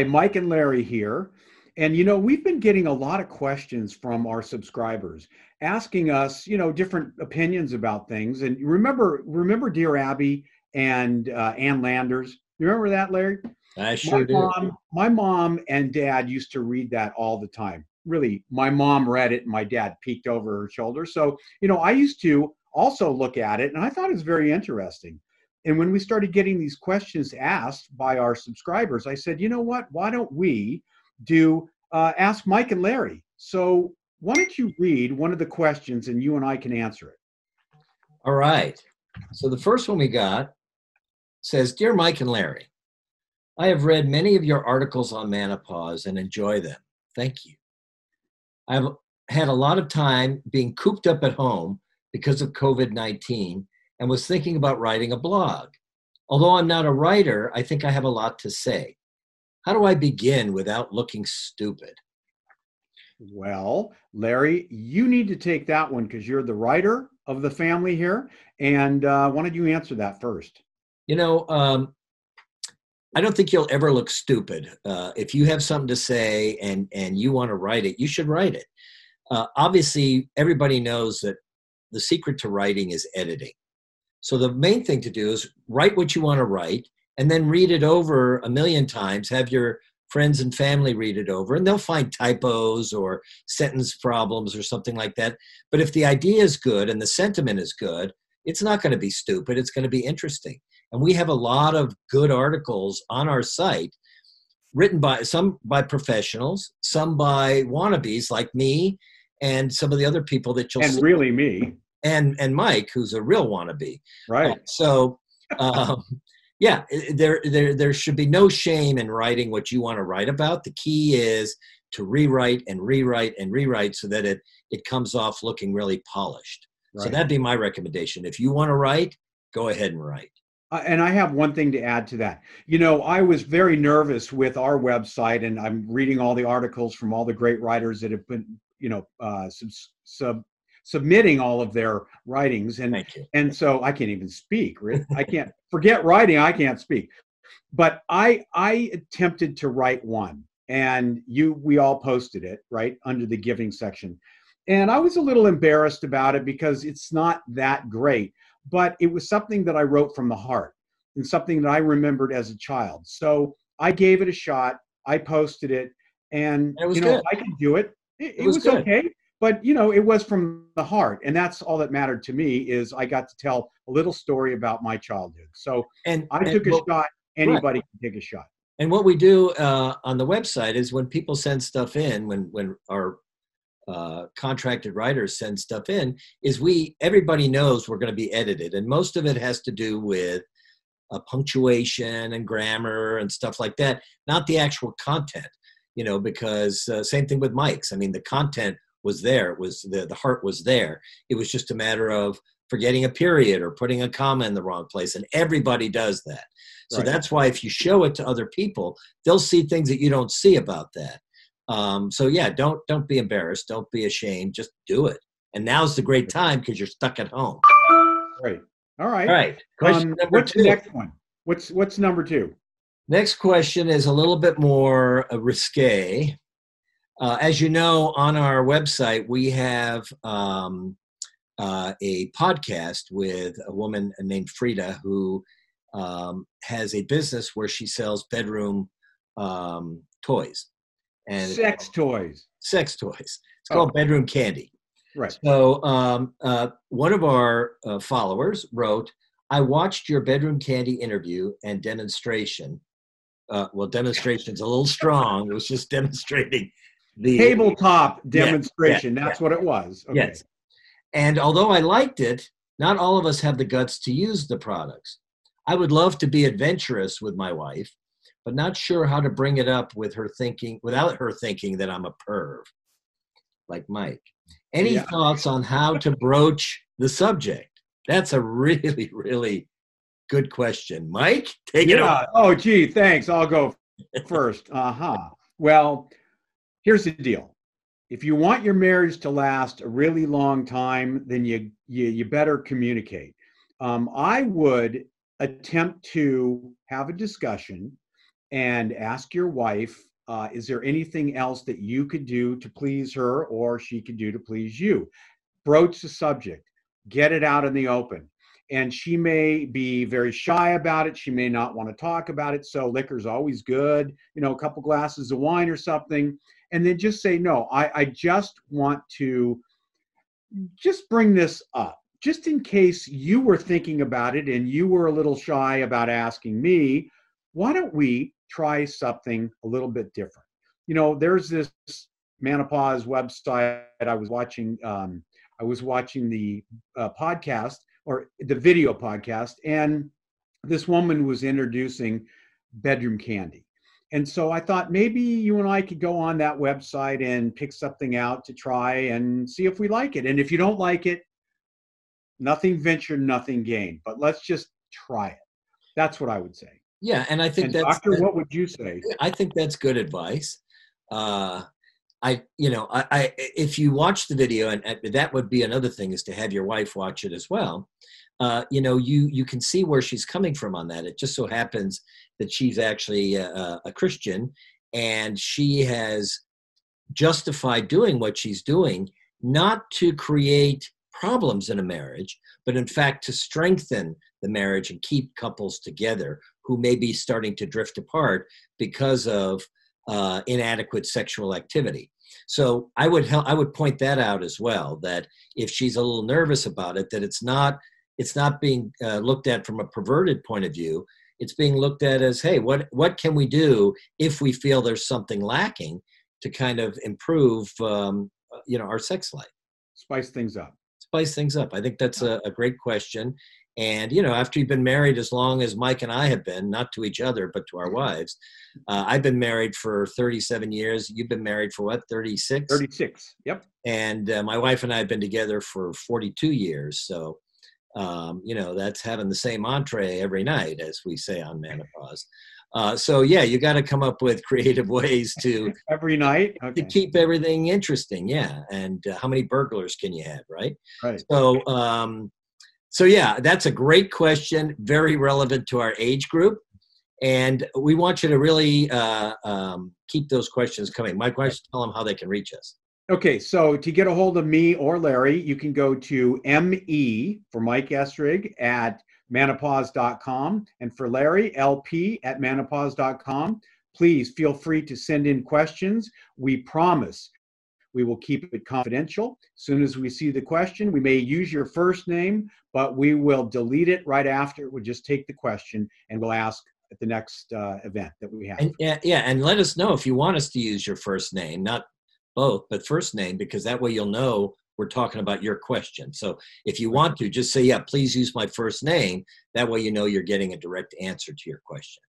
Hi, Mike and Larry here. And you know, we've been getting a lot of questions from our subscribers asking us, you know, different opinions about things. And remember, remember Dear Abby and uh, Ann Landers? You remember that, Larry? I sure my do. Mom, my mom and dad used to read that all the time. Really, my mom read it and my dad peeked over her shoulder. So, you know, I used to also look at it and I thought it was very interesting. And when we started getting these questions asked by our subscribers, I said, you know what? Why don't we do uh, Ask Mike and Larry? So, why don't you read one of the questions and you and I can answer it? All right. So the first one we got says Dear Mike and Larry, I have read many of your articles on menopause and enjoy them. Thank you. I've had a lot of time being cooped up at home because of COVID 19 and was thinking about writing a blog. Although I'm not a writer, I think I have a lot to say. How do I begin without looking stupid? Well, Larry, you need to take that one because you're the writer of the family here. And uh, why don't you answer that first? You know, um, I don't think you'll ever look stupid. Uh, if you have something to say and and you want to write it, you should write it. Uh, obviously, everybody knows that the secret to writing is editing. So the main thing to do is write what you want to write and then read it over a million times. Have your friends and family read it over and they'll find typos or sentence problems or something like that. But if the idea is good and the sentiment is good, it's not going to be stupid. It's going to be interesting. And we have a lot of good articles on our site written by some by professionals, some by wannabes like me and some of the other people that you'll and see. really me and and Mike, who's a real wannabe. right Uh, so, um, yeah, there there there should be no shame in writing what you want to write about. The key is to rewrite and rewrite and rewrite so that it it comes off looking really polished. So that'd be my recommendation. If you want to write, go ahead and write. Uh, and i have one thing to add to that you know i was very nervous with our website and i'm reading all the articles from all the great writers that have been you know uh, sub, sub submitting all of their writings. And and so i can't even speak i can't forget writing i can't speak. But i i attempted to write one and you we all posted it right under the giving section. And i was a little embarrassed about it because it's not that great but it was something that i wrote from the heart and something that i remembered as a child. So i gave it a shot i posted it and And it was you know good. i can do it. It, it was was, okay but you know it was from the heart and that's all that mattered to me is i got to tell a little story about my childhood so And i and took a what- shot anybody can take a shot And what we do uh, on the website is when people send stuff in, when when our uh, contracted writers send stuff in, is we everybody knows we're going to be edited, and most of it has to do with uh, punctuation and grammar and stuff like that, not the actual content. You know, because uh, same thing with Mike's. I mean, the content was there. It was the the heart was there. It was just a matter of forgetting a period or putting a comma in the wrong place, and everybody does that. So Right. that's why if you show it to other people, they'll see things that you don't see about that. Um, so yeah, don't don't be embarrassed, don't be ashamed, just do it. And now's the great time because you're stuck at home. great all right, All right, question Um, number what's two. the next one what's what's number two Next question is a little bit more risque. Uh, as you know, on our website, we have um, uh, a podcast with a woman named Frida who um, has a business where she sells bedroom um, toys and sex toys sex toys. It's Oh. called Bedroom Candy. right So um, uh, one of our uh, followers wrote, "I watched your bedroom candy interview and demonstration. Uh, well, demonstration's a little strong. It was just demonstrating the tabletop demonstration yeah, that's what it was okay. Yes. And although I liked it, not all of us have the guts to use the products. I would love to be adventurous with my wife, but not sure how to bring it up with her thinking without her thinking that I'm a perv, like Mike. Any Yeah. thoughts on how to broach the subject? That's a really, really good question. Mike, take it yeah oh gee thanks i'll go first uh-huh well here's the deal if you want your marriage to last a really long time then you you, you better communicate um, i would attempt to have a discussion and ask your wife uh, is there anything else that you could do to please her or she could do to please you? Broach the subject, get it out in the open. And she may be very shy about it. She may not want to talk about it. So liquor's always good, you know, a couple glasses of wine or something. And then just say, no, I, I just want to just bring this up just in case you were thinking about it and you were a little shy about asking me, why don't we try something a little bit different? You know, there's this menopause website I was watching. Um, I was watching the uh, podcast or the video podcast, and this woman was introducing bedroom candy. And so I thought maybe you and I could go on that website and pick something out to try and see if we like it. And if you don't like it, nothing ventured, nothing gained. But let's just try it. That's what I would say. Yeah, and I think and that's doctor. What would you say? I think that's good advice. Uh, I, you know, I, I, if you watch the video, and, and, that would be another thing is to have your wife watch it as well. Uh, you know, you you can see where she's coming from on that. It just so happens that she's actually a, a Christian, and she has justified doing what she's doing, not to create problems in a marriage, but in fact to strengthen the marriage and keep couples together who may be starting to drift apart because of uh, inadequate sexual activity. So I would help, I would point that out as well. That if she's a little nervous about it, that it's not it's not being uh, looked at from a perverted point of view. It's being looked at as, hey, what what can we do if we feel there's something lacking to kind of improve, um, you know, our sex life, spice things up spice things up? I think that's a, a great question. And you know, after you've been married as long as Mike and I have been, not to each other but to our wives, uh, I've been married for 37 years. You've been married for what, 36? 36. Yep. And uh, my wife and I have been together for 42 years. So, um, you know, that's having the same entree every night, as we say on Menopause. Uh, so yeah, you got to come up with creative ways to every night okay. to keep everything interesting. Yeah, and uh, how many burglars can you have, right? Right. So, um, so yeah, that's a great question. Very relevant to our age group, and we want you to really uh, um, keep those questions coming. My question: Tell them how they can reach us. Okay, so to get a hold of me or Larry, you can go to me for Mike Estrig at menopause.com. And for Larry, lp at menopause.com. Please feel free to send in questions. We promise we will keep it confidential. As soon as we see the question, we may use your first name, but we will delete it right after. We'll just take the question and we'll ask at the next uh, event that we have. And, yeah, yeah, and let us know if you want us to use your first name, not both, but first name, because that way you'll know we're talking about your question. So if you want to, just say, yeah, please use my first name. That way you know you're getting a direct answer to your question.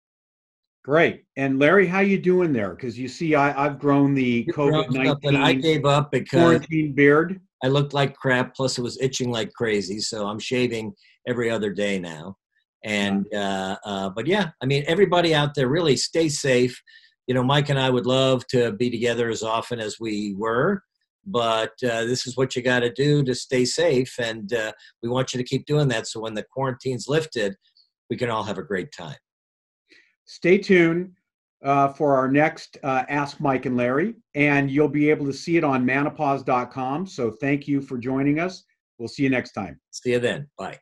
Great. And Larry, how you doing there? Because you see, I, I've grown the COVID nineteen. I gave up because quarantine beard. I looked like crap. Plus, it was itching like crazy. So I'm shaving every other day now. And uh, uh, but yeah, I mean, everybody out there, really stay safe. You know, Mike and I would love to be together as often as we were but uh, this is what you got to do to stay safe and uh, we want you to keep doing that so when the quarantine's lifted we can all have a great time stay tuned uh, for our next uh, ask mike and larry and you'll be able to see it on menopause.com so thank you for joining us. We'll see you next time. See you then. Bye